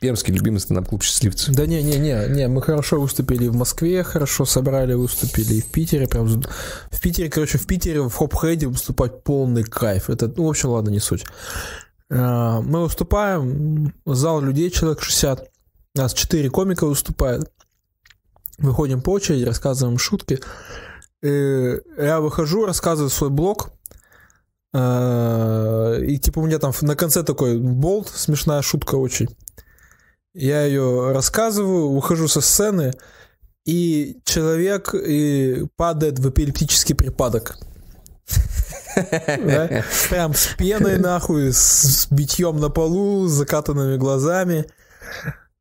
Пермский любимый стендап-клуб «Счастливцы». Да не, не, не, не, мы хорошо выступили в Москве, хорошо собрали, выступили и в Питере. Прям в Питере, короче, в Питере в Hophead е выступать полный кайф. Это, ну, в общем, ладно, не суть. А, мы выступаем, зал людей, человек 60. У нас 4 комика выступают. Выходим по очереди, рассказываем шутки. И я выхожу, рассказываю свой блок. А, и типа у меня там на конце такой болт, смешная шутка очень. Я ее рассказываю, выхожу со сцены, и человек и падает в эпилептический припадок. Прям с пеной нахуй, с битьем на полу, с закатанными глазами.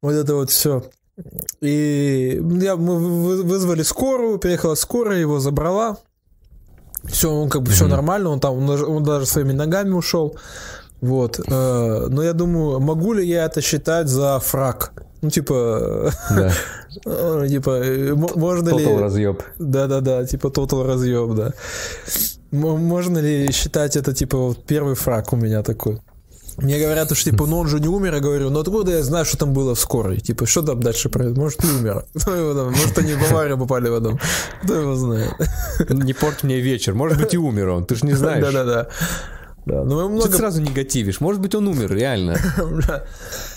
Вот это вот все. И я, мы вызвали скорую, приехала скорая, его забрала. Все, он как бы все нормально, он там, он даже своими ногами ушел. Вот. Э, но я думаю, могу ли я это считать за фраг? Ну, типа... Да. Э, типа, э, можно ли... Тотал разъеб. Да-да-да, типа тотал разъеб, да. Можно ли считать это, типа, вот первый фраг у меня такой? Мне говорят, что типа, ну он же не умер, я говорю, ну откуда я знаю, что там было в скорой? Типа, что там дальше произойдет? Может, не умер. Может, они в аварию попали в этом. Кто его знает. Не порт мне вечер. Может быть, и умер он. Ты же не знаешь. Да-да-да. Да, мы много... Ты сразу негативишь. Может быть, он умер, реально.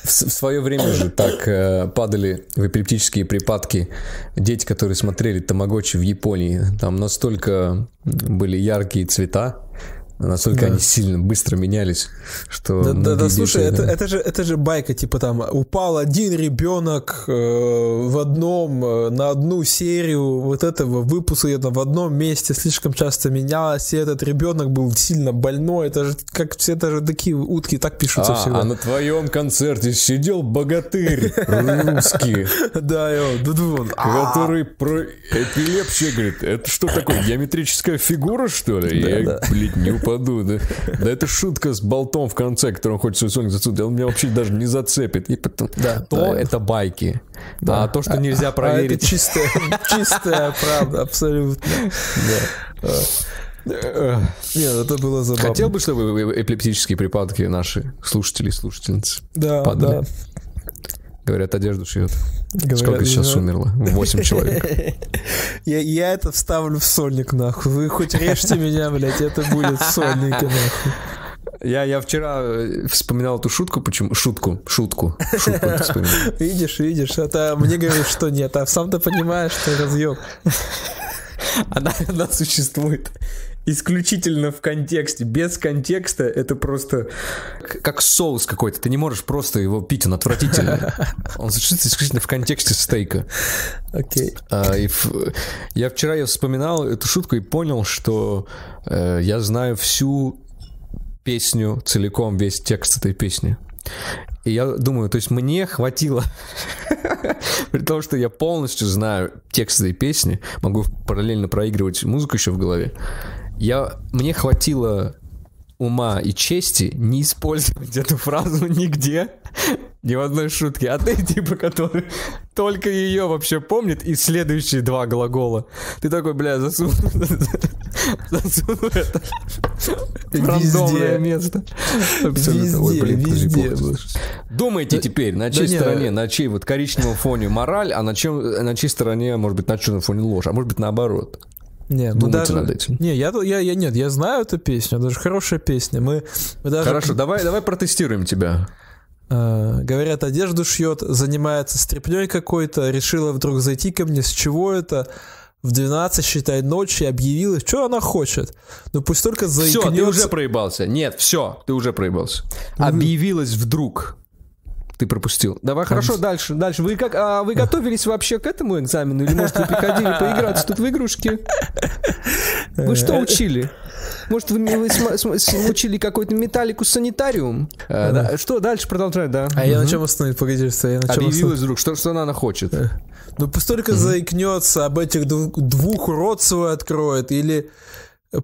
В, свое время же так э, падали в эпилептические припадки дети, которые смотрели Тамагочи в Японии. Там настолько были яркие цвета, Настолько да. они сильно быстро менялись, что... Да, да, да слушай, это, это, же, это же байка, типа там упал один ребенок э, в одном, э, на одну серию вот этого выпуска в одном месте слишком часто менялось, и этот ребенок был сильно больной, это же как все это же такие утки так пишутся а, всегда. А на твоем концерте сидел богатырь русский. Да, который про эпилепсию говорит, это что такое, геометрическая фигура, что ли? Я, блядь, не упал упаду, да. Да это шутка с болтом в конце, который он хочет свой сольник зацепить, он меня вообще даже не зацепит. И потом, да, то да, это байки. Да. А то, что нельзя а, проверить. А это чистая, чистая правда, абсолютно. Да. Нет, это было забавно. Хотел бы, чтобы эпилептические припадки наши слушатели и слушательницы да, падали. Да. Говорят, одежду шьет. Говорят, Сколько сейчас да. умерло? Восемь человек. Я, я это вставлю в сольник, нахуй. Вы хоть режьте меня, блядь, это будет в сольнике, нахуй. Я, я вчера э, вспоминал эту шутку, почему? Шутку, шутку, шутку Видишь, видишь, это мне говорят, что нет, а сам ты понимаешь, что разъем. Она, она существует исключительно в контексте. Без контекста это просто как соус какой-то. Ты не можешь просто его пить, он отвратительный. Он существует исключительно в контексте стейка. Окей. А. Я вчера я вспоминал эту шутку и понял, что э, я знаю всю песню целиком, весь текст этой песни. И я думаю, то есть мне хватило, при том, что я полностью знаю текст этой песни, могу параллельно проигрывать музыку еще в голове, я, мне хватило ума и чести не использовать эту фразу нигде, ни в одной шутке. А ты типа, который только ее вообще помнит и следующие два глагола. Ты такой, бля, засуну, засуну это в рандомное место. Ой, блин, везде. Думайте теперь, на чьей стороне, не, на чьей вот коричневом фоне мораль, а на, чем, на чьей стороне, может быть, на черном фоне ложь, а может быть, наоборот. Нет, Думайте даже, над этим. Не, я, я, я, нет, я знаю эту песню, даже хорошая песня. Мы, мы даже... Хорошо, давай, давай протестируем тебя. Э, говорят, одежду шьет, занимается стряпней какой-то, решила вдруг зайти ко мне, с чего это? В 12, считай, ночи объявилась, что она хочет. Ну пусть только заикнется. Все, ты уже проебался. Нет, все, ты уже проебался. Объявилась вдруг ты пропустил. Давай, хорошо, дальше, дальше. Вы как, а вы готовились вообще к этому экзамену? Или, может, вы приходили поиграться тут в игрушки? Вы что учили? Может, вы, вы учили какой-то металлику санитариум? А, да. Что дальше продолжать, да? А угу. я на чем остановить? Погоди, что я на чем Объявилась вдруг, что, что она хочет? Э, ну, пусть только угу. заикнется, об этих двух, рот свой откроет, или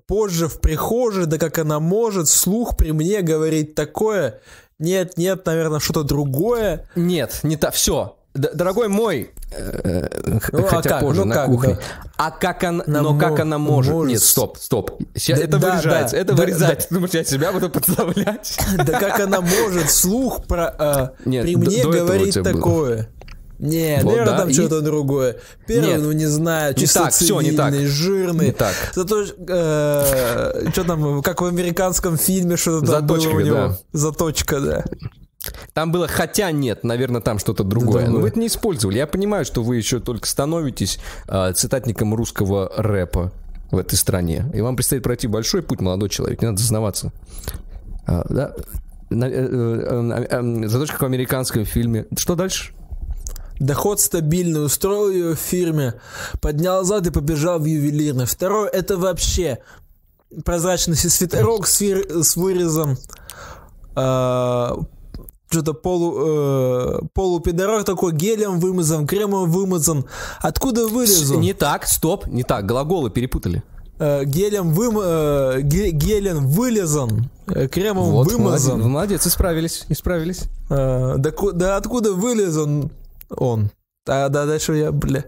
позже в прихожей, да как она может, слух при мне говорить такое, нет, нет, наверное, что-то другое. Нет, не так. Все. Дорогой мой, э, ну, а хотя а позже ну, на как, кухне. Да. А как она, Она но как она может? может. Нет, стоп, стоп. Ща- Да, это да, вырезается, да, это да, вырезается. Ты думаешь, я себя буду подставлять? Да как она может вслух про, а, Нет, при мне говорить такое? Не, Вот, наверное, да, там и- что-то другое. Первый, Нет, ну не знаю, не чисто так, всё не так. жирный. Не так. Зато, что там, как в американском фильме, что-то там было Заточка, у него. да. Заточка, да. Там было хотя нет, наверное, там что-то другое. другое. Но вы это не использовали. Я понимаю, что вы еще только становитесь а, цитатником русского рэпа в этой стране. И вам предстоит пройти большой путь, молодой человек. Не надо зазнаваться. А, да? Э, э, э, э, Заточка в американском фильме. Что дальше? Доход стабильный, устроил ее в фирме, поднял зад и побежал в ювелирный. Второй, это вообще прозрачный свитерок с, вир- с вырезом. а, что-то полу, э, полупидорок такой, гелем вымазан, кремом вымазан. Откуда вылез он? Не так, стоп, не так. Глаголы перепутали. Э, гелем вым, э, ге- гелем вылезан, э, кремом Вот, вымазан. молодец, молодец, исправились, исправились. Э, да, да откуда вылез он? А, да, дальше я, бля.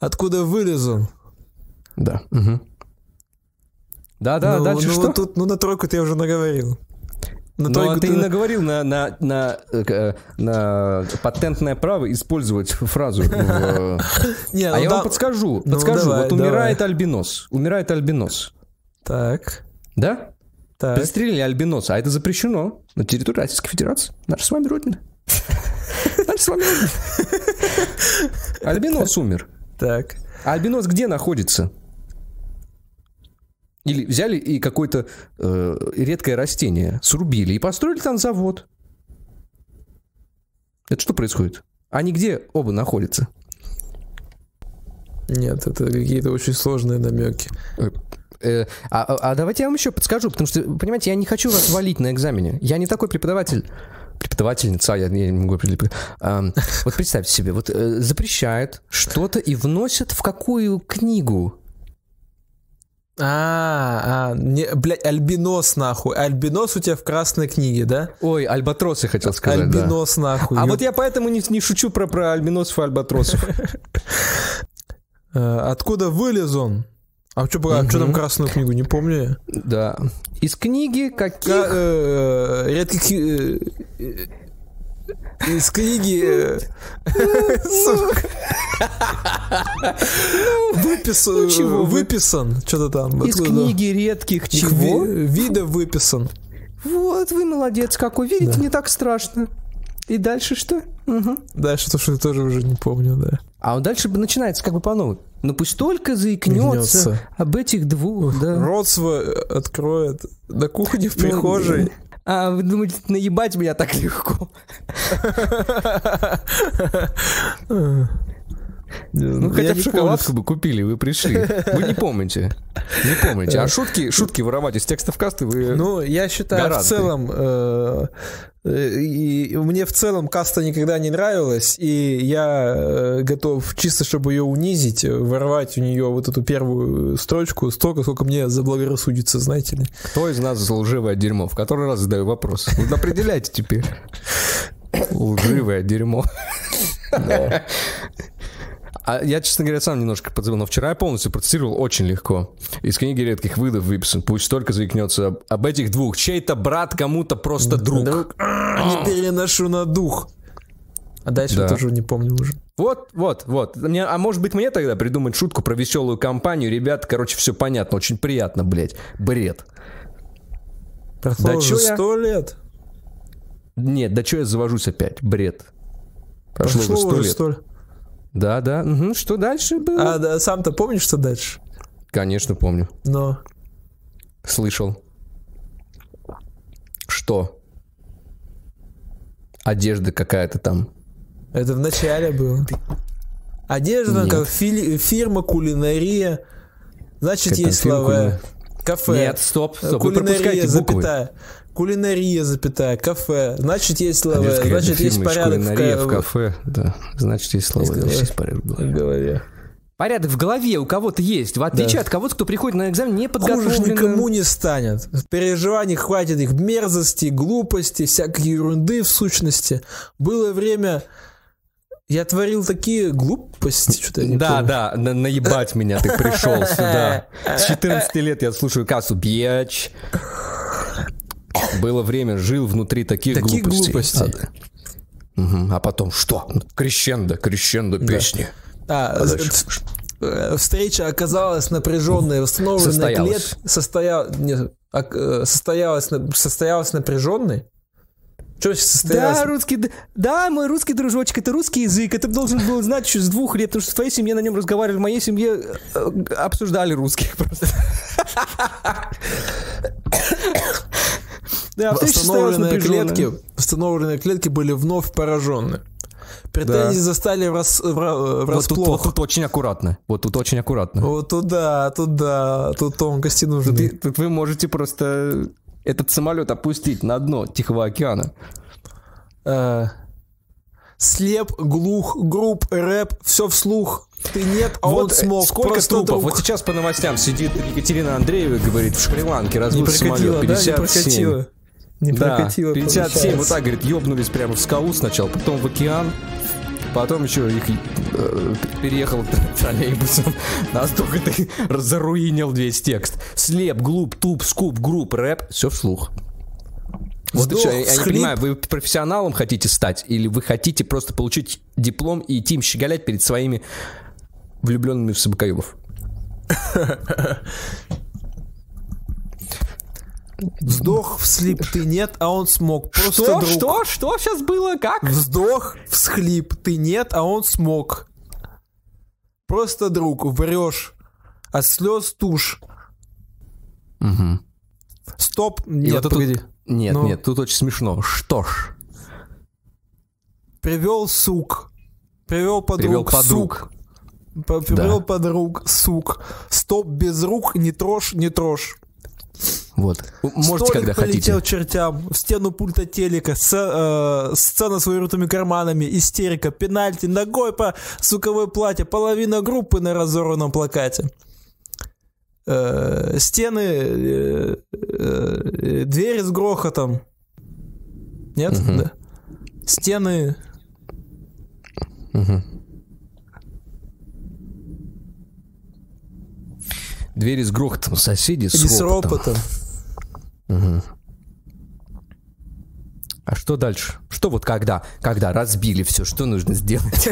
Откуда вылез он? Да. мгм. Да, да, ну, дальше ну, что? вот тут, ну, на тройку ты уже наговорил. На Ну, тройку а ты ты- не наговорил на, на, на, э, э, на патентное право использовать фразу. э, А ну я вам подскажу, Ну, подскажу. Вот умирает альбинос. Умирает альбинос. Так, Да? так. Пристрелили альбиноса, а это запрещено на территории Российской Федерации. Наша с вами родина. Наша с вами. Альбинос умер. Так. А альбинос где находится? Или взяли и какое-то э, редкое растение, срубили и построили там завод. Это что происходит? Они где оба находятся? Нет, это какие-то очень сложные намеки. Э, а, а- а давайте я вам еще подскажу, потому что, понимаете, я не хочу вас валить на экзамене. Я не такой преподаватель. Преподавательница, я, я не могу определить. Ам, вот представьте себе, вот э, запрещает что-то и вносят в какую книгу? А, а, не, блядь, альбинос нахуй. Альбинос у тебя в красной книге, да? Ой, альбатрос я хотел сказать, да. альбинос нахуй. А вот я поэтому не, не шучу про, про альбиносов и альбатросов. Э, Откуда вылез он? А что там Мгм. красную книгу, не помню. Да. Из книги Ка- каких... э, редких... э, э, Из книги... э. Выписан... ну чего вы? Выписан. Что-то там. Из книги редких Их чего? ви- Вида выписан. Вот вы молодец какой. Видите, не так страшно. И дальше что? Мгм. Дальше то, что я тоже уже не помню, да. А он дальше бы начинается как бы по новой. Ну пусть только заикнется Заикнется. об этих двух, да. Рот свой откроет на кухне в Ну, прихожей. А вы думаете, наебать меня так легко? Ну, хотя бы шоколадку бы купили, вы пришли. Вы не помните. Не помните. А шутки, шутки воровать из текстов касты вы... Ну, я считаю, в целом, э, э, и мне в целом каста никогда не нравилась, и я э, готов чисто, чтобы ее унизить, ворвать у нее вот эту первую строчку столько, сколько мне заблагорассудится, знаете ли. Кто из нас лживое дерьмо? В который раз задаю вопрос. Вы определяйте теперь. Лживое дерьмо. А я, честно говоря, сам немножко подзабыл, но вчера я полностью процитировал очень легко. Из книги редких выдов выписан. Пусть только заикнется об, об этих двух. Чей-то брат, кому-то просто друг. Не переношу на дух. А дальше Да. я тоже не помню уже. Вот, вот, вот. Мне, а может быть мне тогда придумать шутку про веселую компанию? Ребят, короче, все понятно. Очень приятно, блядь. Бред. Прошло Да уже сто лет. Нет, да что я завожусь опять? Бред. Прошло, Прошло уже сто лет. сто лет. Да, да. Мгм. Что дальше было? А да, сам-то помнишь, что дальше? Конечно, помню. Но Слышал. Что? Одежда какая-то там. это в начале было. Одежда, Нет. как фили- фирма, кулинария. Значит, Какая есть слова. Кафе. Нет, стоп, стоп. Вы Кулинария, пропускаете буквы. запятая. Кулинария, запятая, кафе. Значит, есть слова. Одежда, Значит, есть порядок в, кулинария в ка- кафе. Да, значит, есть слова. Есть Значит, есть порядок в голове. в голове. Порядок в голове у кого-то есть, в отличие Да. от кого-то, кто приходит на экзамен не Хуже ж подготовленным. никому не станет. Переживаний хватит их мерзости, глупости, всякой ерунды в сущности. Было время Я творил такие глупости, что-то я не Да, помню. да, на- наебать меня ты пришел сюда. С 14 лет я слушаю кассу Бьяч. Было время, жил внутри таких, Таких глупостей. глупостей. А, да. Мгм, А потом что? Крещендо, крещендо песни. А, А дальше? э, встреча оказалась напряженной, восстановленной Состоялась. клет... Состоя... не, ак- э, состоялась, состоялась напряженной. Что? Да, русский, д- да, мой русский дружочек, это русский язык, это должен был знать еще с двух лет, потому что в твоей семье на нем разговаривали, в моей семье э, обсуждали русских просто. Да, Восстановленные клетки, восстановленные клетки были вновь поражены. Претензии застали врас- вра- Вот тут, врасплох. вот тут очень аккуратно. Вот тут очень аккуратно. Вот туда, туда, тут тонкости нужны. Тут вы можете просто этот самолет опустить на дно Тихого океана. Э, слеп, глух, груб, рэп, все вслух. Ты нет, а он вот смог. сколько Просто трупов. друг. Вот сейчас по новостям сидит Екатерина Андреева и говорит, в Шри-Ланке не разбил прокатило, самолет да? Не 57. прокатило. Не Да, прокатило. 57, вот получается. так, говорит, ёбнулись прямо в скалу сначала, потом в океан, потом еще их э, переехал троллейбусом. Настолько ты заруинил весь текст. Слеп, глуп, туп, скуп, групп, рэп, все вслух. Вот и Вздох, все. Я не всхлип. понимаю, вы профессионалом хотите стать, или вы хотите просто получить диплом и идти им щеголять перед своими влюбленными в собакоебов? Вздох, вслип, ты нет, а он смог. Просто Что? друг. Что? Что сейчас было? Как? Вздох, всхлип, ты нет, а он смог. Просто друг, врешь. От слез тушь. Мгм. Стоп, нет, вот это погоди. тут- Нет, Ну. нет, тут очень смешно. Что ж, Привел сук. Привел подруг, привел подруг. сук. Привел подруг, сук. Стоп, без рук, не трожь, не трожь. Вот. Можете, Столик когда полетел хотите. чертям, в стену пульта телека, с, э, сцена с вырытыми карманами, истерика, пенальти, ногой по суковой платье, половина группы на разорванном плакате. Э, стены, э, э, двери с грохотом. Нет? Мгм. Да. Стены... Мгм. Двери с грохотом, соседи с, с ропотом. Мгм. А что дальше? Что вот когда? Когда разбили все, что нужно сделать?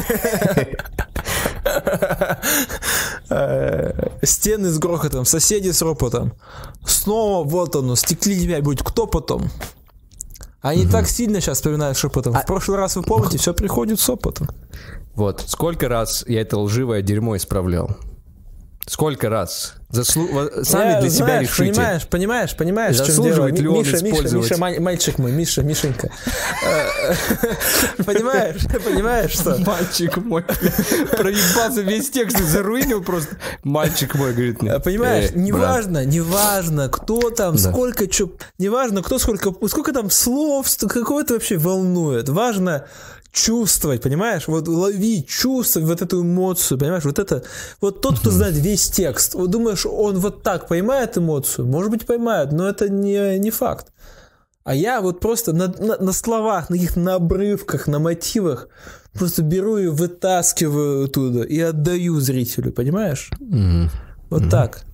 Э, Стены с грохотом, соседи с ропотом. Снова вот оно, стекли тебя будет. Кто потом? Они так сильно сейчас вспоминают шепотом. А В прошлый раз, вы помните, все приходит с опытом. Вот, сколько раз я это лживое дерьмо исправлял? Сколько раз? Заслу- Сами Я, для себя знаешь, решите. Понимаешь, понимаешь, понимаешь, Заслуживает ли он Миша, Миша, использовать- Миша, ма- мальчик мой, Миша, Мишенька. Понимаешь, понимаешь, что? Мальчик мой. Проебался весь текст и заруинил просто. Мальчик мой, говорит мне. Понимаешь, «Э, неважно, неважно, кто там, сколько чё, неважно, кто сколько, сколько там слов, какое это вообще волнует. Важно чувствовать, понимаешь? Вот лови, чувствовать вот эту эмоцию, понимаешь? Вот это, вот тот, кто знает весь текст, вот думаешь, он вот так поймает эмоцию? Может быть, поймает, но это не, не факт. А я вот просто на, на, на словах, на каких-то на обрывках, на мотивах просто беру и вытаскиваю оттуда и отдаю зрителю, понимаешь? Мгм. Вот так.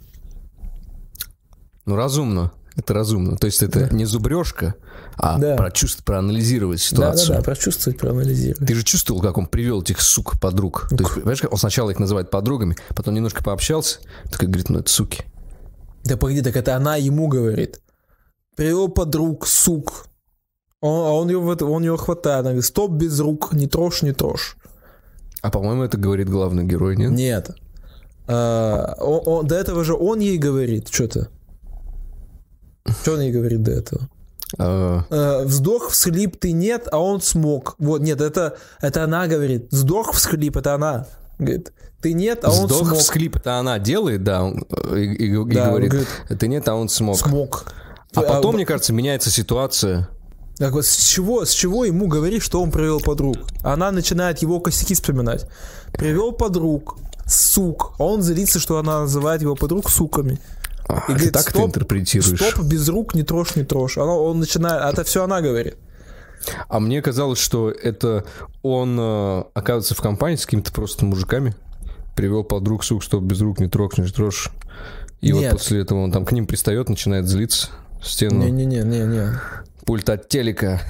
Ну, разумно. Это разумно. То есть это не зубрежка, а Да. прочувствовать, проанализировать Да, ситуацию. да, да, прочувствовать, проанализировать. Ты же чувствовал, как он привел этих сук подруг. То есть, понимаешь, как он сначала их называет подругами, потом немножко пообщался, такой говорит, ну это суки. Да погоди, так это она ему говорит. Привел подруг, сук. Он, а он ее, он ее хватает. Она говорит, стоп, без рук, не трожь, не трожь. А по-моему, это говорит главный герой, нет? Нет. А, он- он- до этого же он ей говорит что-то. Что он ей говорит до этого? Э, вздох, всхлип, ты нет, а он смог. Вот, нет, это, это она говорит. Вздох, всхлип, это она. Говорит, ты нет, а он Вздох, смог. всхлип, это она делает, да, он, э, и, и- и Да, он говорит, говорит, это нет, а он смог. Смог. А потом, А, мне кажется, меняется ситуация. Так вот, с чего, с чего ему говорить, что он привел подруг? Она начинает его косяки вспоминать. Привел подруг, сук. А он злится, что она называет его подруг суками. А, И говорит, так ты стоп, интерпретируешь. Стоп, без рук, не трожь, не трожь. Она, он начинает, а это все она говорит. А мне казалось, что это он э, оказывается в компании с какими-то просто мужиками, привел подруг сук, что без рук не трогнешь, дрожь. И Нет. вот после этого он там к ним пристает, начинает злиться в стену. Не-не-не-не-не. Пульт от телека.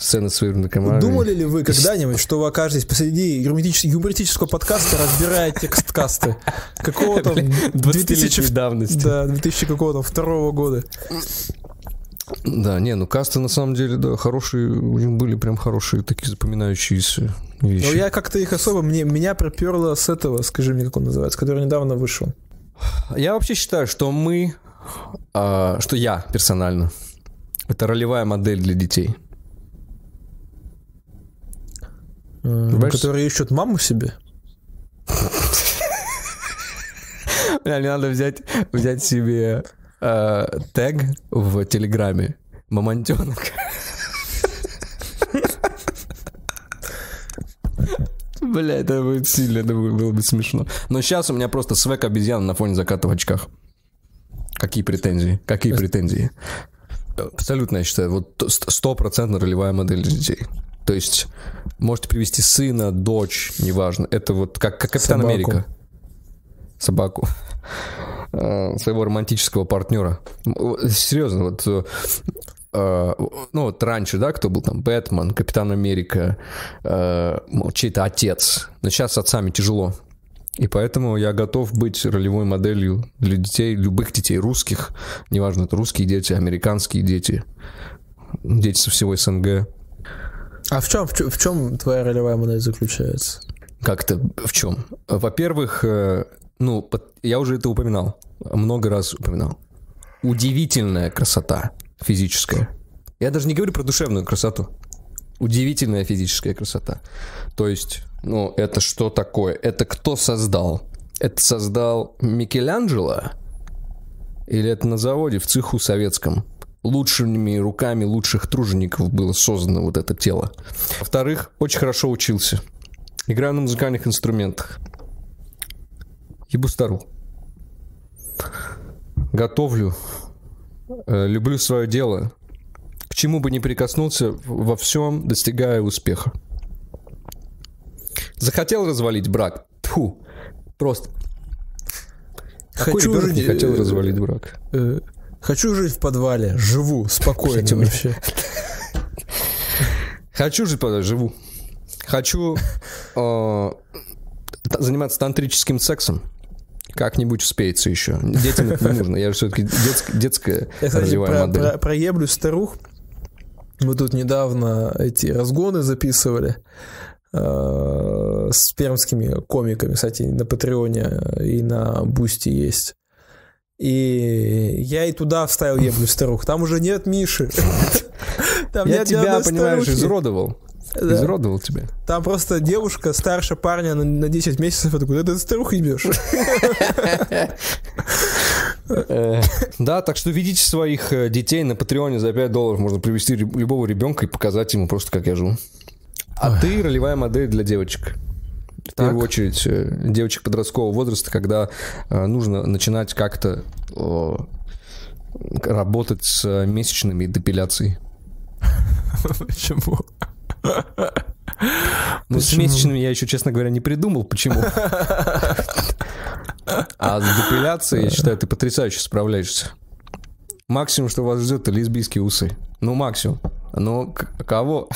Сцены с командой. Думали ли вы когда-нибудь, что вы окажетесь посреди юмористического подкаста, разбирая текст каста? Какого-то 2000 давности. Да, 2000 какого-то второго года. Да, не, ну касты на самом деле, да, хорошие, у них были прям хорошие такие запоминающиеся вещи. Но я как-то их особо, мне, меня проперло с этого, скажи мне, как он называется, который недавно вышел. Я вообще считаю, что мы, а, что я персонально, это ролевая модель для детей. Понимаешь? Которые ищут маму себе. Мне надо взять, взять себе э, тег в Телеграме. Мамонтенок. Бля, это будет сильно, это было бы смешно. Но сейчас у меня просто свек обезьян на фоне заката в очках. Какие претензии? Какие претензии? Абсолютно, я считаю, вот стопроцентно ролевая модель детей. То есть можете привести сына, дочь, неважно. Это вот как, как Капитан Собаку. Америка. Собаку. Э, Своего романтического партнера. Серьезно, вот э, э, ну вот раньше, да, кто был там, Бэтмен, Капитан Америка, ну, чей-то отец. Но сейчас с отцами тяжело. И поэтому я готов быть ролевой моделью для детей, любых детей, русских, неважно, это русские дети, американские дети, дети со всего СНГ. А в чем, в чем, в чем твоя ролевая модель заключается? Как-то в чем? Во-первых, э, ну, я уже это упоминал, много раз упоминал. Удивительная красота физическая. Я даже не говорю про душевную красоту. Удивительная физическая красота. То есть, ну, это что такое? Это кто создал? Это создал Микеланджело? Или это на заводе в цеху советском? Лучшими руками лучших тружеников было создано вот это тело. Во-вторых, очень хорошо учился. Играю на музыкальных инструментах. Ебу стару. Готовлю. Э, люблю свое дело. К чему бы ни прикоснулся, во всем достигаю успеха. Захотел развалить брак? Тьфу. Просто. Какой Хочу не хотел э, развалить брак? Э, Хочу жить в подвале, живу спокойно вообще. Хочу жить, подожди, живу. Хочу э, заниматься тантрическим сексом. Как-нибудь успеется еще. Детям это не нужно. Я же все-таки детская Я, ролевая про, модель. про- про еблю старух. Мы тут недавно эти разгоны записывали э, с пермскими комиками, кстати, на Patreon е и на Boosty есть. И я и туда вставил еблю старух. Там уже нет Миши. Там Я нет тебя, понимаешь, старухи. изуродовал. Да. Изуродовал тебя. Там просто девушка старше парня на, на 10 месяцев. Я такой, да ты старуху ебешь. Э, Да, так что ведите своих э, детей на Патреоне за 5 долларов. Можно привести любого ребенка и показать ему просто, как я живу. А ты ролевая модель для девочек. В первую очередь, э, девочек подросткового возраста, когда э, нужно начинать как-то работать с месячными депиляцией. Почему? Ну, с Почему? месячными я еще, честно говоря, не придумал, почему. А с депиляцией, я считаю, ты потрясающе справляешься. Максимум, что вас ждет, это лесбийские усы. Ну, максимум. Но кого,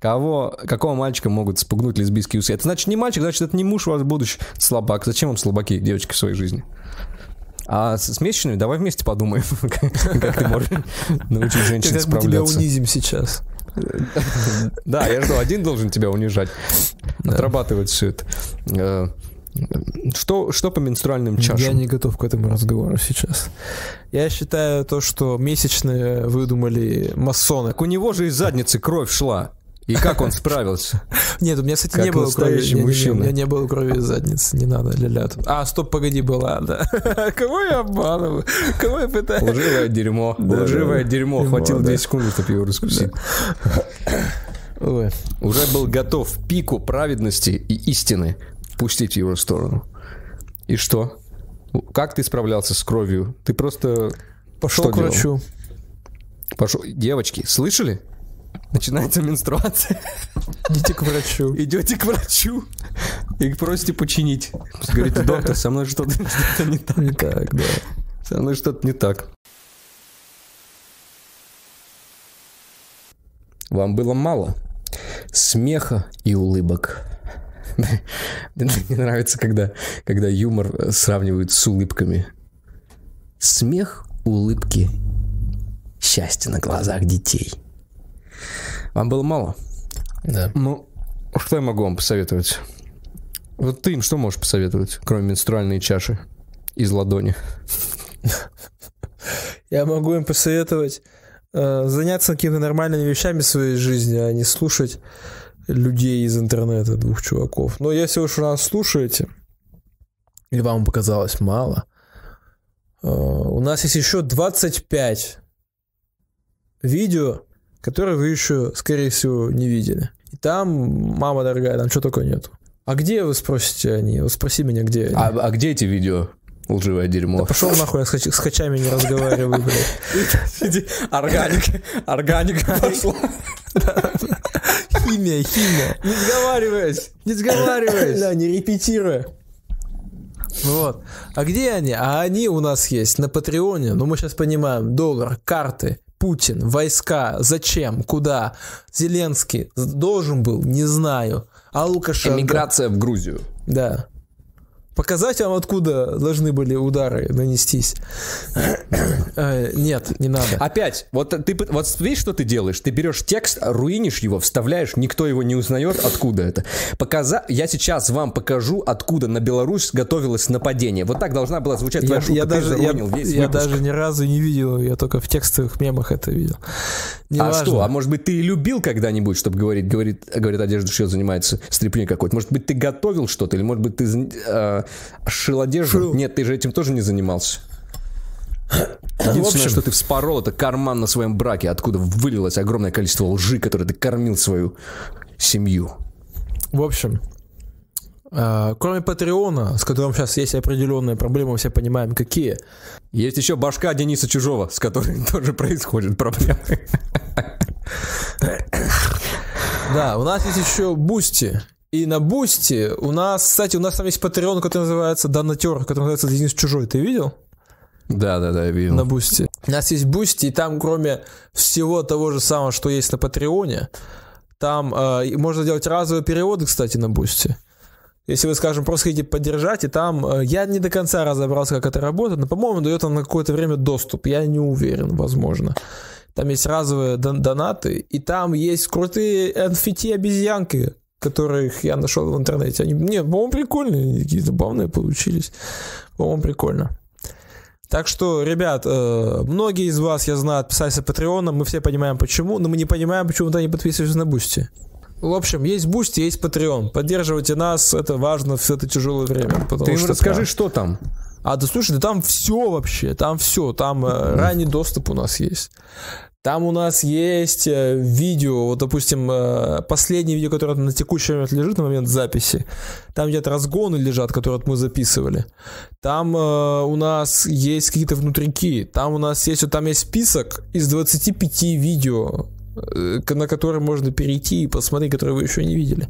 кого, какого мальчика могут спугнуть лесбийские усы? Это значит не мальчик, значит, это не муж ваш будущий слабак. Зачем вам слабаки, девочки, в своей жизни? А с, месячными давай вместе подумаем, как ты можешь научить женщин мы тебя справляться. унизим сейчас. Да, я жду, один должен тебя унижать. Отрабатывать все это. Э, Что, что по менструальным Я чашам? не готов к этому разговору сейчас. Я считаю то, что месячные выдумали масоны. У него же из задницы кровь шла. И как он справился? Нет, у меня, кстати, не было крови. мужчина. у меня не было крови из задницы, не надо, ля А, стоп, погоди, была, да. Кого я обманываю? Кого я пытаюсь? Лживое дерьмо. Лживое дерьмо. Хватило да. 2 секунды, чтобы его раскусить. Ой. Уже был готов пику праведности и истины пустить в его сторону. И что? Как ты справлялся с кровью? Ты просто Пошел Что к делал? врачу. пошел... Девочки, слышали? Начинается менструация, Идите к врачу. идете к врачу и просите починить. Говорите, доктор, со мной что-то что-то не так. Не так, да. Со мной что-то не так. Вам было мало смеха и улыбок. Мне нравится, когда, когда юмор э, сравнивают с улыбками. Смех, улыбки, счастье на глазах детей. Вам было мало? Да. Ну, что я могу вам посоветовать? Вот ты им что можешь посоветовать, кроме менструальной чаши из ладони? Я могу им посоветовать э, заняться какими-то нормальными вещами в своей жизни, а не слушать людей из интернета, двух чуваков. Но если уж нас слушаете, или вам показалось мало, э, у нас есть еще 25 видео, которые вы еще, скорее всего, не видели. И там, мама дорогая, там что только нету. А где, вы спросите они? Вот спроси меня, где они. А, а где эти видео? Лживое дерьмо. Да пошел нахуй, я с, хач- с хачами не разговариваю, блядь. Органика, органика пошла. Химия, химия. Не сговариваясь, не сговариваясь. Да, не репетируя. Вот. А где они? А они у нас есть на Патреоне. Ну, мы сейчас понимаем. Доллар, карты, Путин, войска, зачем, куда. Зеленский должен был, не знаю. А Лукашенко... Эмиграция в Грузию. Да. Показать вам, откуда должны были удары нанестись. Э, Нет, не надо. Опять, вот ты вот видишь, что ты делаешь? Ты берешь текст, руинишь его, вставляешь, никто его не узнает, откуда это. Показа... Я сейчас вам покажу, откуда на Беларусь готовилось нападение. Вот так должна была звучать твоя Я, шутка. я Ты даже, я, весь я выпуск. даже ни разу не видел, я только в текстовых мемах это видел. Не А важно. что? А может быть, ты и любил когда-нибудь, чтобы говорить, говорит, говорит одежда шьет, занимается стряпней какой-то? Может быть, ты готовил что-то? Или может быть, ты э, шил одежду? Шил. Нет, ты же этим тоже не занимался. Единственное, общем- что ты вспорол, это карман на своем браке, откуда вылилось огромное количество лжи, которой ты кормил свою семью. В общем, э, кроме Патреона, с которым сейчас есть определенные проблемы, мы все понимаем, какие. Есть еще башка Дениса Чужого, с которой тоже происходят проблемы. Да, у нас есть еще Boosty. И на Boosty у нас, кстати, у нас там есть Patreon, который называется Донатер, который называется Денис Чужой. Ты видел? Да, да, да, я видел. на Boosty. У нас есть Boosty, и там, кроме всего того же самого, что есть на Patreon е, там э, можно делать разовые переводы, кстати, на Boosty. Если вы, скажем, просто хотите поддержать, и там э, я не до конца разобрался, как это работает, но, по-моему, дает он на какое-то время доступ. Я не уверен, возможно. Там есть разовые дон- донаты, и там есть крутые NFT-обезьянки, которых я нашел в интернете. Они, не, по-моему, прикольные, они такие забавные получились. По-моему, прикольно. Так что, ребят, э, многие из вас, я знаю, отписались от Patreon а, мы все понимаем почему, но мы не понимаем, почему то не подписываются на Boosty. В общем, есть Boosty, есть Patreon. Поддерживайте нас, это важно в это тяжелое время. Ты им что расскажи, прям- что там. А, да слушай, да там все вообще, там все, там э, ранний доступ у нас есть. Там у нас есть э, видео, вот, допустим, э, последнее видео, которое на текущий момент лежит на момент записи. Там где-то разгоны лежат, которые мы записывали. Там э, у нас есть какие-то внутрики. Там у нас есть, вот там есть список из 25 видео, на которые можно перейти и посмотреть, которые вы еще не видели.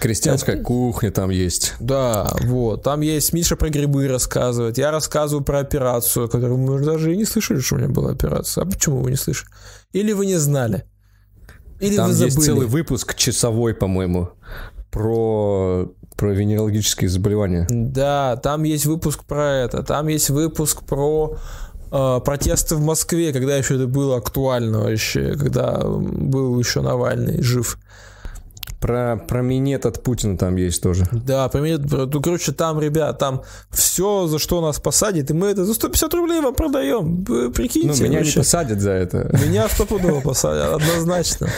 Крестьянская кухня там есть. Да, вот. Там есть Миша про грибы рассказывает. Я рассказываю про операцию, которую мы даже и не слышали, что у меня была операция. А почему вы не слышали? Или вы не знали? Или Там вы забыли? есть целый выпуск часовой, по-моему, про, про венерологические заболевания. Да, там есть выпуск про это. Там есть выпуск про э, протесты в Москве, когда еще это было актуально вообще, когда был еще Навальный жив. Про, про минет от Путина там есть тоже. Да, поменять, ну, короче, там, ребят, там все, за что нас посадят, и мы это за 150 рублей вам продаем. Вы Ну, Прикиньте. меня не вообще. посадят за это. Меня стопудово посадят, однозначно.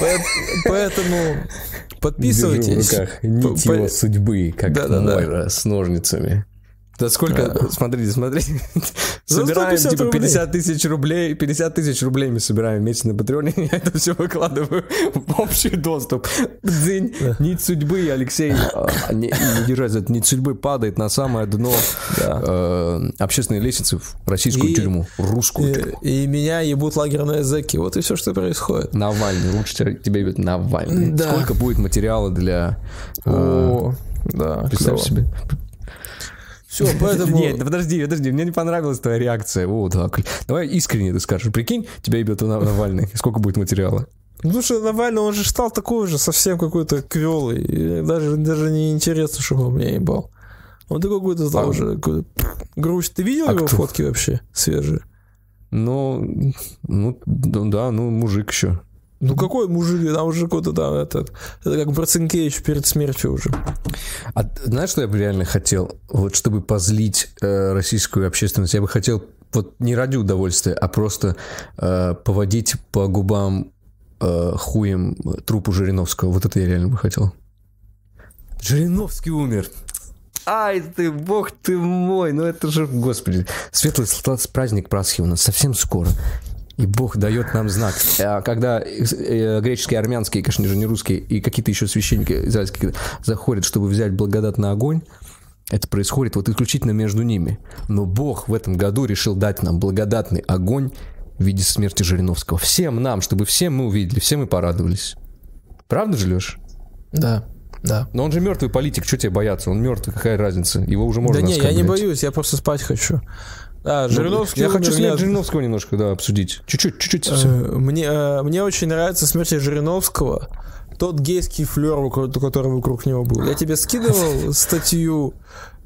Поэт- Поэтому Держу в подписывайтесь. руках нить его судьбы, как Да-да-да. Мойра с ножницами. Да сколько, смотрите, смотрите. За Собираем 150 типа рублей. 50 тысяч рублей, 50 тысяч рублей мы собираем вместе на Патреоне, я это все выкладываю в общий доступ. День, нить судьбы, Алексей, а, не, не держать за это, нить судьбы падает на самое дно э, общественной лестницы в российскую тюрьму, русскую И, тюрьму. и меня ебут лагерные зэки. Вот и все, что происходит. Навальный, лучше тебя- ебет Навальный. Сколько будет материала для... э, да, Представь себе. Все, поэтому... Нет, да подожди, подожди, мне не понравилась твоя реакция. О, так. Давай искренне ты скажешь. Прикинь, тебя ебет Нав- Навальный. Сколько будет материала? Ну что, Навальный, он же стал такой же, совсем какой-то квелый. И даже, даже не интересно, что он меня ебал. Он такой какой-то стал А- уже какой-то грусть. Ты видел А его кто? фотки вообще свежие? Ну, ну, да, ну, мужик еще. Ну какой мужик, там уже какой-то там этот, это как Брацинкевич перед смертью уже. А знаешь, что я бы реально хотел? Вот чтобы позлить э, российскую общественность, я бы хотел вот не ради удовольствия, а просто э, поводить по губам э, хуем трупу Жириновского. Вот это я реально бы хотел. Жириновский умер. Ай ты, бог ты мой, ну это же, господи. Светлый сл- праздник Пасхи у нас совсем скоро. И Бог дает нам знак. А когда э, э, греческие, армянские, конечно же, не русские, и какие-то еще священники израильские заходят, чтобы взять благодатный огонь, это происходит вот исключительно между ними. Но Бог в этом году решил дать нам благодатный огонь в виде смерти Жириновского. Всем нам, чтобы все мы увидели, все мы порадовались. Правда же, Леш? Да, да. Но он же мертвый политик, что тебе бояться? Он мертвый, какая разница? Его уже можно да не, я не боюсь, я просто спать хочу. Ну, Жириновский Я хочу смерть Жириновского немножко, да, обсудить. Чуть-чуть, чуть-чуть. Э, Мне, э, мне очень нравится смерть Жириновского. Тот гейский флер, который вокруг него был. Я тебе скидывал статью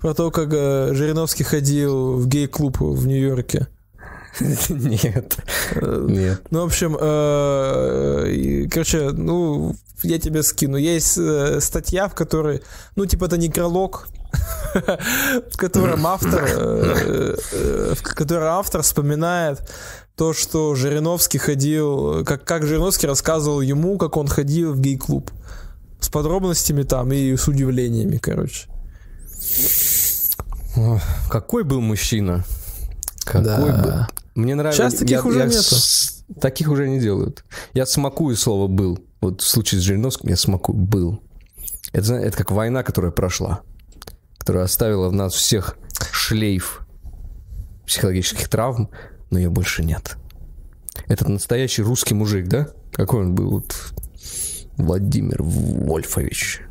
про то, как э, Жириновский ходил в гей-клуб в Нью-Йорке. Нет. Нет. Ну, в общем, короче, ну, я тебе скину. Есть статья, в которой, ну, типа, это некролог, в котором автор, э, э, в котором автор вспоминает то, что Жириновский ходил, как, как Жириновский рассказывал ему, как он ходил в гей-клуб. С подробностями там и с удивлениями, короче. О, Какой был мужчина? Какой Да. был? Мне нравится. Сейчас таких уже нету. с- Таких уже не делают. Я смакую слово «был». Вот в случае с Жириновским я смакую «был». Это, это как война, которая прошла. Которая оставила в нас всех шлейф психологических травм, но ее больше нет. Этот настоящий русский мужик, да? Какой он был? Вот Владимир Вольфович.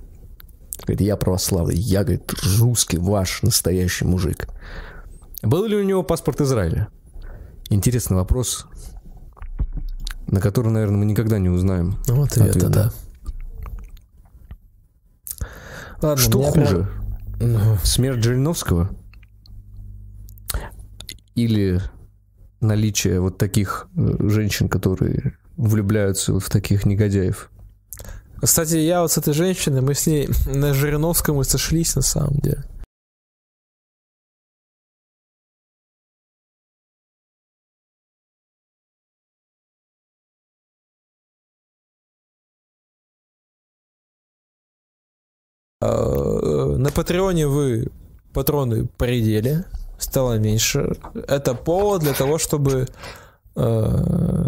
Говорит, я православный, я, говорит, русский, ваш настоящий мужик. Был ли у него паспорт Израиля? Интересный вопрос, на который, наверное, мы никогда не узнаем. Вот это, Ответа. да. Ладно, Что меня прям- хуже? Ну, Смерть Жириновского? Или наличие вот таких э, женщин, которые влюбляются вот в таких негодяев? Кстати, я вот с этой женщиной, мы с ней на Жириновском мы сошлись на самом деле. На Patreon е вы патроны поредели, стало меньше. Это повод для того, чтобы э,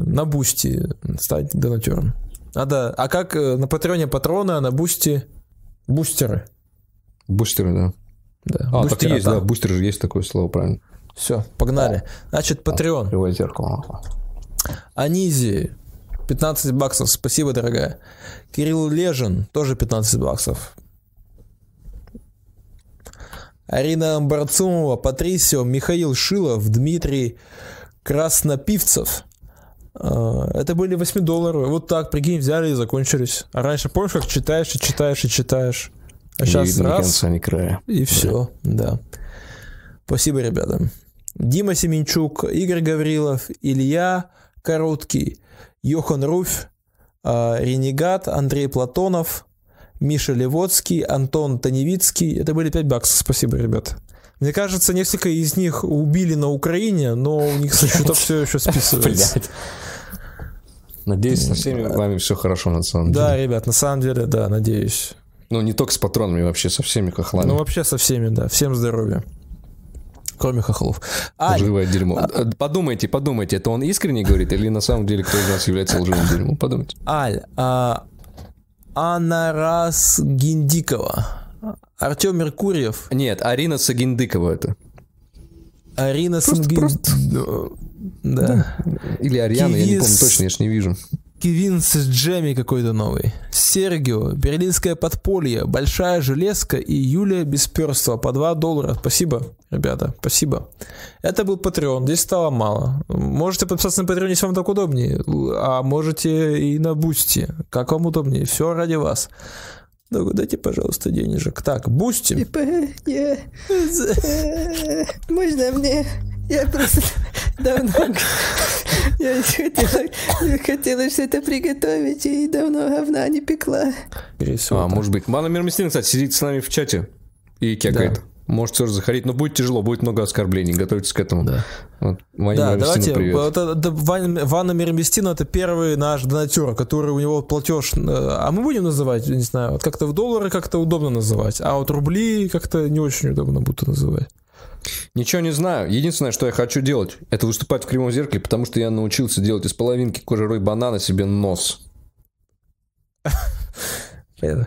на Boosty стать донатером. Надо. А как э, на Patreon е патроны, а на Boosty бустеры? Бустеры, да. Да, А, так и есть, там. да, бустер же есть такое слово, правильно. Все, погнали. Значит, Patreon. Кривое зеркало. Анизи, 15 баксов, спасибо, дорогая. Кирилл Лежин, тоже 15 баксов. Арина Барцумова, Патрисио, Михаил Шилов, Дмитрий Краснопивцев. А, Это были 8 долларов. Вот так, прикинь, взяли и закончились. А раньше, помнишь, как читаешь и читаешь и читаешь? А Не сейчас видно ни раз, конца, ни края. и все, да. Спасибо, ребята. Дима Семенчук, Игорь Гаврилов, Илья Короткий, Йохан Руфь, а, Ренегат, Андрей Платонов, Миша Левоцкий, Антон Таневицкий. Это были 5 баксов. Спасибо, ребят. Мне кажется, несколько из них убили на Украине, но у них со счетов все еще списывается. Надеюсь, со всеми вами все хорошо на самом Да, деле. ребят, на самом деле, да, надеюсь. Ну, не только с патронами, вообще со всеми хохлами. Ну, вообще со всеми, да. Всем здоровья. Кроме хохлов. Аль, Лживое дерьмо. Э, Подумайте, подумайте, это он искренне говорит или на самом деле кто из нас является лживым дерьмом? Подумайте. Аль, а, Анарас Гиндикова, Артем Меркурьев, Нет, Арина Сагиндыкова это. Арина Просто- Сангин- просто- Да. Или Ариана, я не помню точно, я ж не вижу. Кевин с Джеми какой-то новый. Сергио, Берлинское подполье, Большая железка и Юлия Бесперства по 2 доллара. Спасибо, ребята, спасибо. Это был Patreon, здесь стало мало. Можете подписаться на Patreon, если вам так удобнее, а можете и на Boosty, как вам удобнее, все ради вас. Ну, дайте, пожалуйста, денежек. Так, Boosty. Я... э, Можно мне? Я просто давно... Я хотела, я хотела что-то приготовить и давно говна не пекла. А, так. может быть. Мана Мирмистин, кстати, сидит с нами в чате и кекает. Да. Может тоже заходить, но будет тяжело, будет много оскорблений, готовиться к этому. Да. Вот, Ваня Да, давайте. привет. Вот это- это Ван- Ванна Мирместина это первый наш донатер, который у него платеж. э, А мы будем называть, не знаю, вот как-то в доллары как-то удобно называть, а вот рубли как-то не очень удобно будут называть. Ничего не знаю. Единственное, что я хочу делать, это выступать в кривом зеркале, потому что я научился делать из половинки кожурой банана себе нос. Э,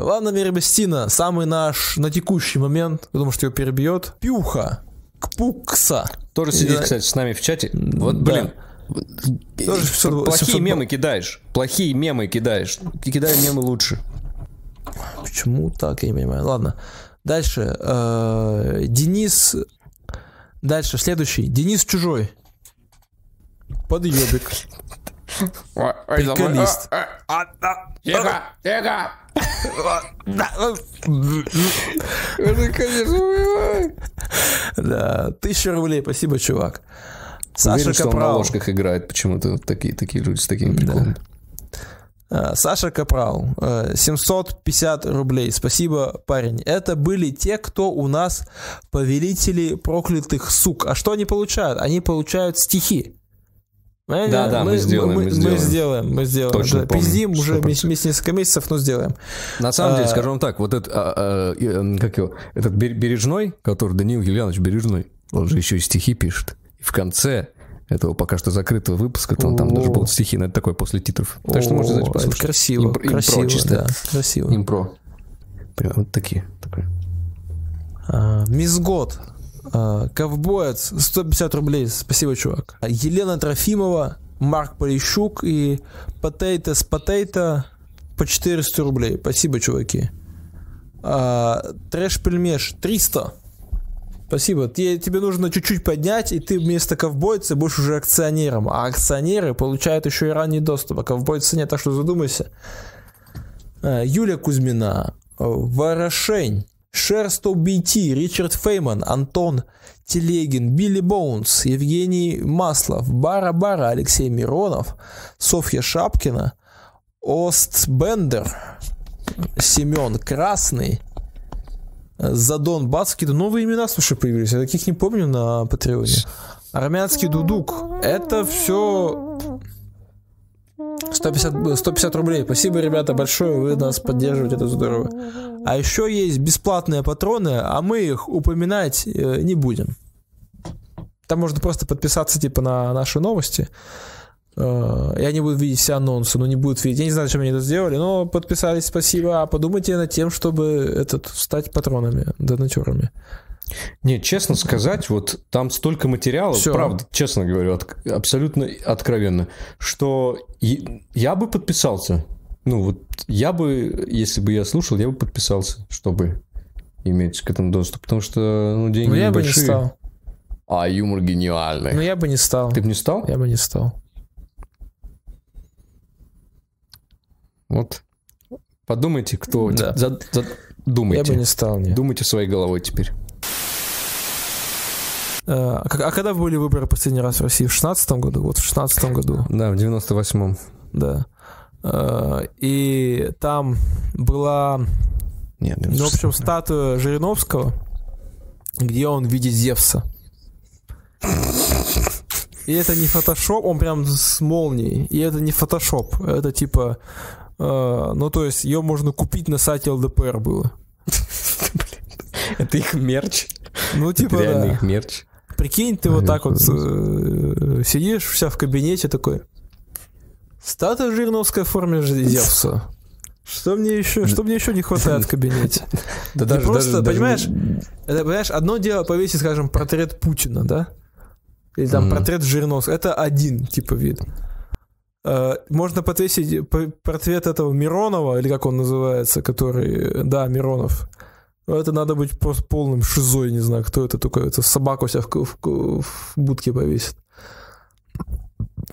Ванна Мирместина, самый наш на текущий момент, потому что его перебьет. Пюха. Кпукса. Тоже сидит, кстати, с нами в чате. Вот, блин. Тоже 700 Плохие 700 мемы кидаешь. Плохие мемы кидаешь. Кидай мемы лучше. Почему так, я не понимаю. Ладно. Дальше. э, Денис. Дальше, следующий. Денис Чужой. Подъебик. Приколист. Тихо, тихо. Да, тысяча рублей, спасибо, чувак. Уверен, Саша что он на Капрал. ложках играет почему-то. Такие, такие люди с такими приколами. А, Саша Капрал, э, 750 рублей. Спасибо, парень. Это были те, кто у нас повелители проклятых сук. А что они получают? Они получают стихи. Понимаете? Да, да, мы сделаем, мы, мы сделаем. сделаем, мы сделаем. Точно Да, помню, Пиздим уже 100%. вместе вместе несколько месяцев, но сделаем. На самом деле, А, скажу вам так, вот этот, а, а, как его, этот Бер- Бережной, который Даниил Юлианович Бережной, он же еще и стихи пишет. И в конце этого пока что закрытого выпуска, там, там даже будут стихи, но это такое после титров. Так что можете О, зайти послушать. красиво, Импро- красиво, чисто. да, красиво. Импро. Прям вот такие. такое. А, Мисс Год, а, Ковбоец, 150 рублей, спасибо, чувак. А, Елена Трофимова, Марк Полищук и Потейто с Потейто по 400 рублей. Спасибо, чуваки. А, Трэш-пельмеш 300. Спасибо. Те- тебе нужно чуть-чуть поднять, и ты вместо ковбойца будешь уже акционером. А акционеры получают еще и ранний доступ, а ковбойца нет, так что задумайся. А, Юлия Кузьмина, Ворошень, Шерсто BT, Ричард Фейман, Антон Телегин, Билли Боунс, Евгений Маслов, Бара-Бара, Алексей Миронов, Софья Шапкина, Остбендер, Семен Красный, Задон Бац, какие-то новые имена, слушай, появились. Я таких не помню на Патреоне. Армянский Дудук. Это все 150, 150 рублей. Спасибо, ребята, большое. Вы нас поддерживаете, это здорово. А еще есть бесплатные патроны, а мы их упоминать э, не будем. Там можно просто подписаться типа на наши новости. Э, и они будут видеть все анонсы, но не будут видеть. Я не знаю, зачем они это сделали, но подписались, спасибо. А подумайте над тем, чтобы этот, стать патронами, донатерами. Не, честно сказать, вот там столько материала, Всё. правда, честно говорю, от- абсолютно откровенно, что я бы подписался. Ну вот я бы, если бы я слушал, я бы подписался, чтобы иметь к этому доступ, потому что ну, деньги Но я бы не небольшие, стал. а юмор гениальный. Но я бы не стал. Ты бы не стал? Я бы не стал. Вот. Подумайте, кто... Да. За- за- Думайте. Я бы не стал, нет. Думайте своей головой теперь. Э, А, а когда были выборы последний раз в России? В 16 году? Вот в 16 году, Да, в 98-м. да. Э, И там была, Нет, ну, в общем, статуя Жириновского, где он видит Зевса. И это не фотошоп, он прям с молнией. И это не фотошоп, это типа, ну то есть ее можно купить на сайте ЛДПР было. Это их мерч. Ну, типа, Реальный да. их мерч. Прикинь, ты вот так вот э, сидишь вся в кабинете такой. Статуя Жириновская в форме Зевса. Что мне еще, что мне еще не хватает в кабинете? Да даже, просто, даже- понимаешь, Это, понимаешь, одно дело повесить, скажем, портрет Путина, да? Или там портрет Жириновского. Это один, типа, вид. Э, Можно подвесить портрет этого Миронова, или как он называется, который... Да, Миронов. Но Это надо быть просто полным шизой, не знаю, кто это такой. Это собаку себя в, в в будке повесит.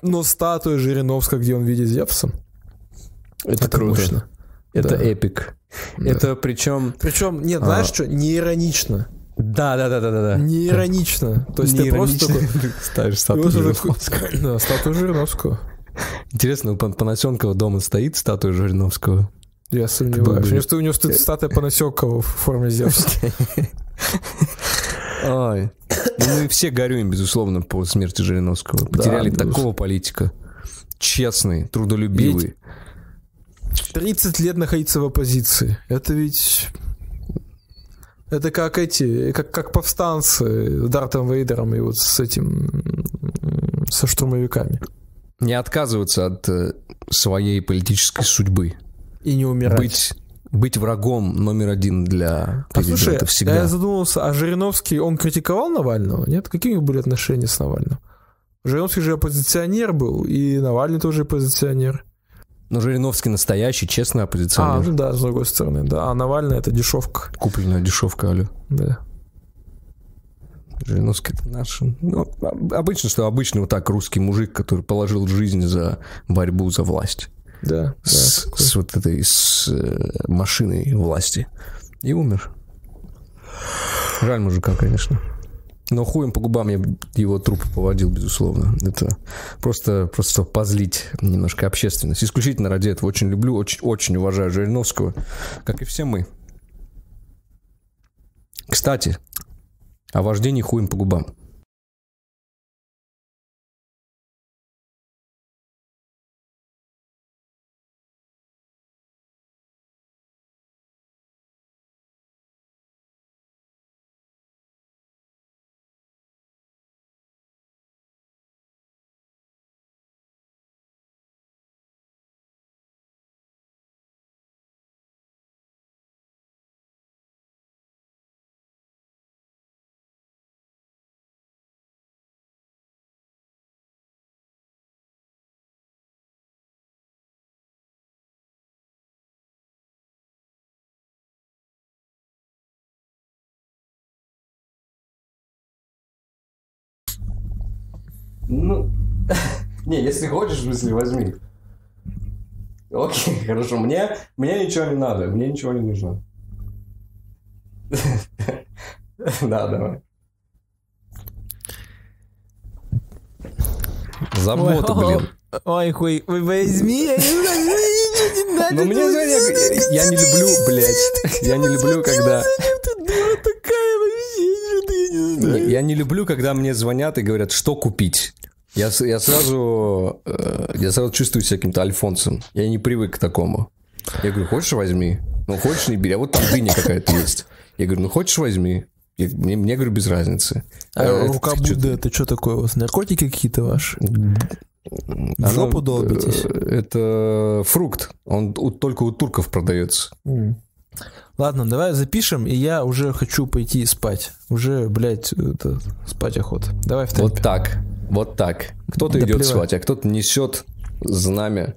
Но статуя Жириновского, где он видит Зевса, Это, круто. мощно. Это Да. эпик. Да. Это причем... Причем, нет, А. знаешь что, не иронично. Да, да, да, да, да. Не иронично. То есть Не ты просто такой... иронично ставишь статую это Жириновского. Да, статуя Жириновского. Интересно, у Пан- Панасенкова дома стоит статуя Жириновского? Я сомневаюсь. бы- У него, стоит статуя Панасекова в форме Зевса. Ой. Ну, мы все горюем, безусловно, по смерти Жириновского. Потеряли безусловно. такого политика. Честный, трудолюбивый. 30 лет находиться в оппозиции. Это ведь... Это как эти, как, как повстанцы с Дартом Вейдером и вот с этим, со штурмовиками. Не отказываться от э, своей политической судьбы. И не умирать. Быть, быть врагом номер один для Послушай, президента я всегда. задумался, а Жириновский, он критиковал Навального? Нет? Какие у них были отношения с Навальным? Жириновский же оппозиционер был, и Навальный тоже оппозиционер. Но Жириновский настоящий, честный А, оппозиционер. ну да, с другой стороны, да. А Навальный это дешевка. Купленная дешевка, алло. Да. Жириновский это наш. Ну, об- обычно, что обычный вот так русский мужик, который положил жизнь за борьбу за власть. Да, да. с, такой. с вот этой с э, машиной власти. И умер. Жаль мужика, конечно. Но хуем по губам я его труп поводил, безусловно. Это просто, просто позлить немножко общественность. Исключительно ради этого. Очень люблю, очень, очень уважаю Жириновского, как и все мы. Кстати, о вождении хуем по губам. Ну, не, если хочешь, в смысле, возьми. Окей, хорошо. Мне, мне ничего не надо, мне ничего не нужно. Да, давай. Забота, блин. Ой, хуй, вы возьми, я не знаю, не надо. Но мне, я не люблю, блядь, я не люблю, когда... я не люблю, когда мне звонят и говорят, что купить. Я, я сразу, э, я сразу чувствую себя каким-то альфонсом. Я не привык к такому. Я говорю, хочешь возьми? Ну, хочешь не бери. А вот там дыня какая-то есть. Я говорю, ну, хочешь возьми? Я- мне, мне, говорю, без разницы. А Э, это чё-то- Будды, это что такое у вас? Наркотики какие-то ваши? В жопу долбитесь? э, Это фрукт. Он у- только у турков продается. Ладно, давай запишем, и я уже хочу пойти спать. Уже, блядь, это, спать охота. Давай в темпе. Вот так. Вот так. Кто-то Да идет плевать. спать, а кто-то несет знамя